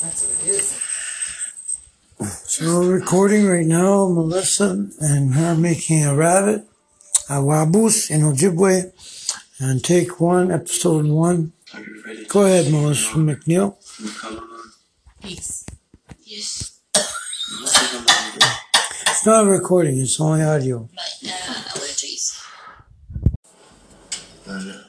That's what it is. So we're recording right now, Melissa and her making a rabbit, a waboose in Ojibwe, and take one, episode one. Go ahead, Melissa McNeil. Peace. Yes, It's not recording, it's only audio. But, uh, allergies. Yeah.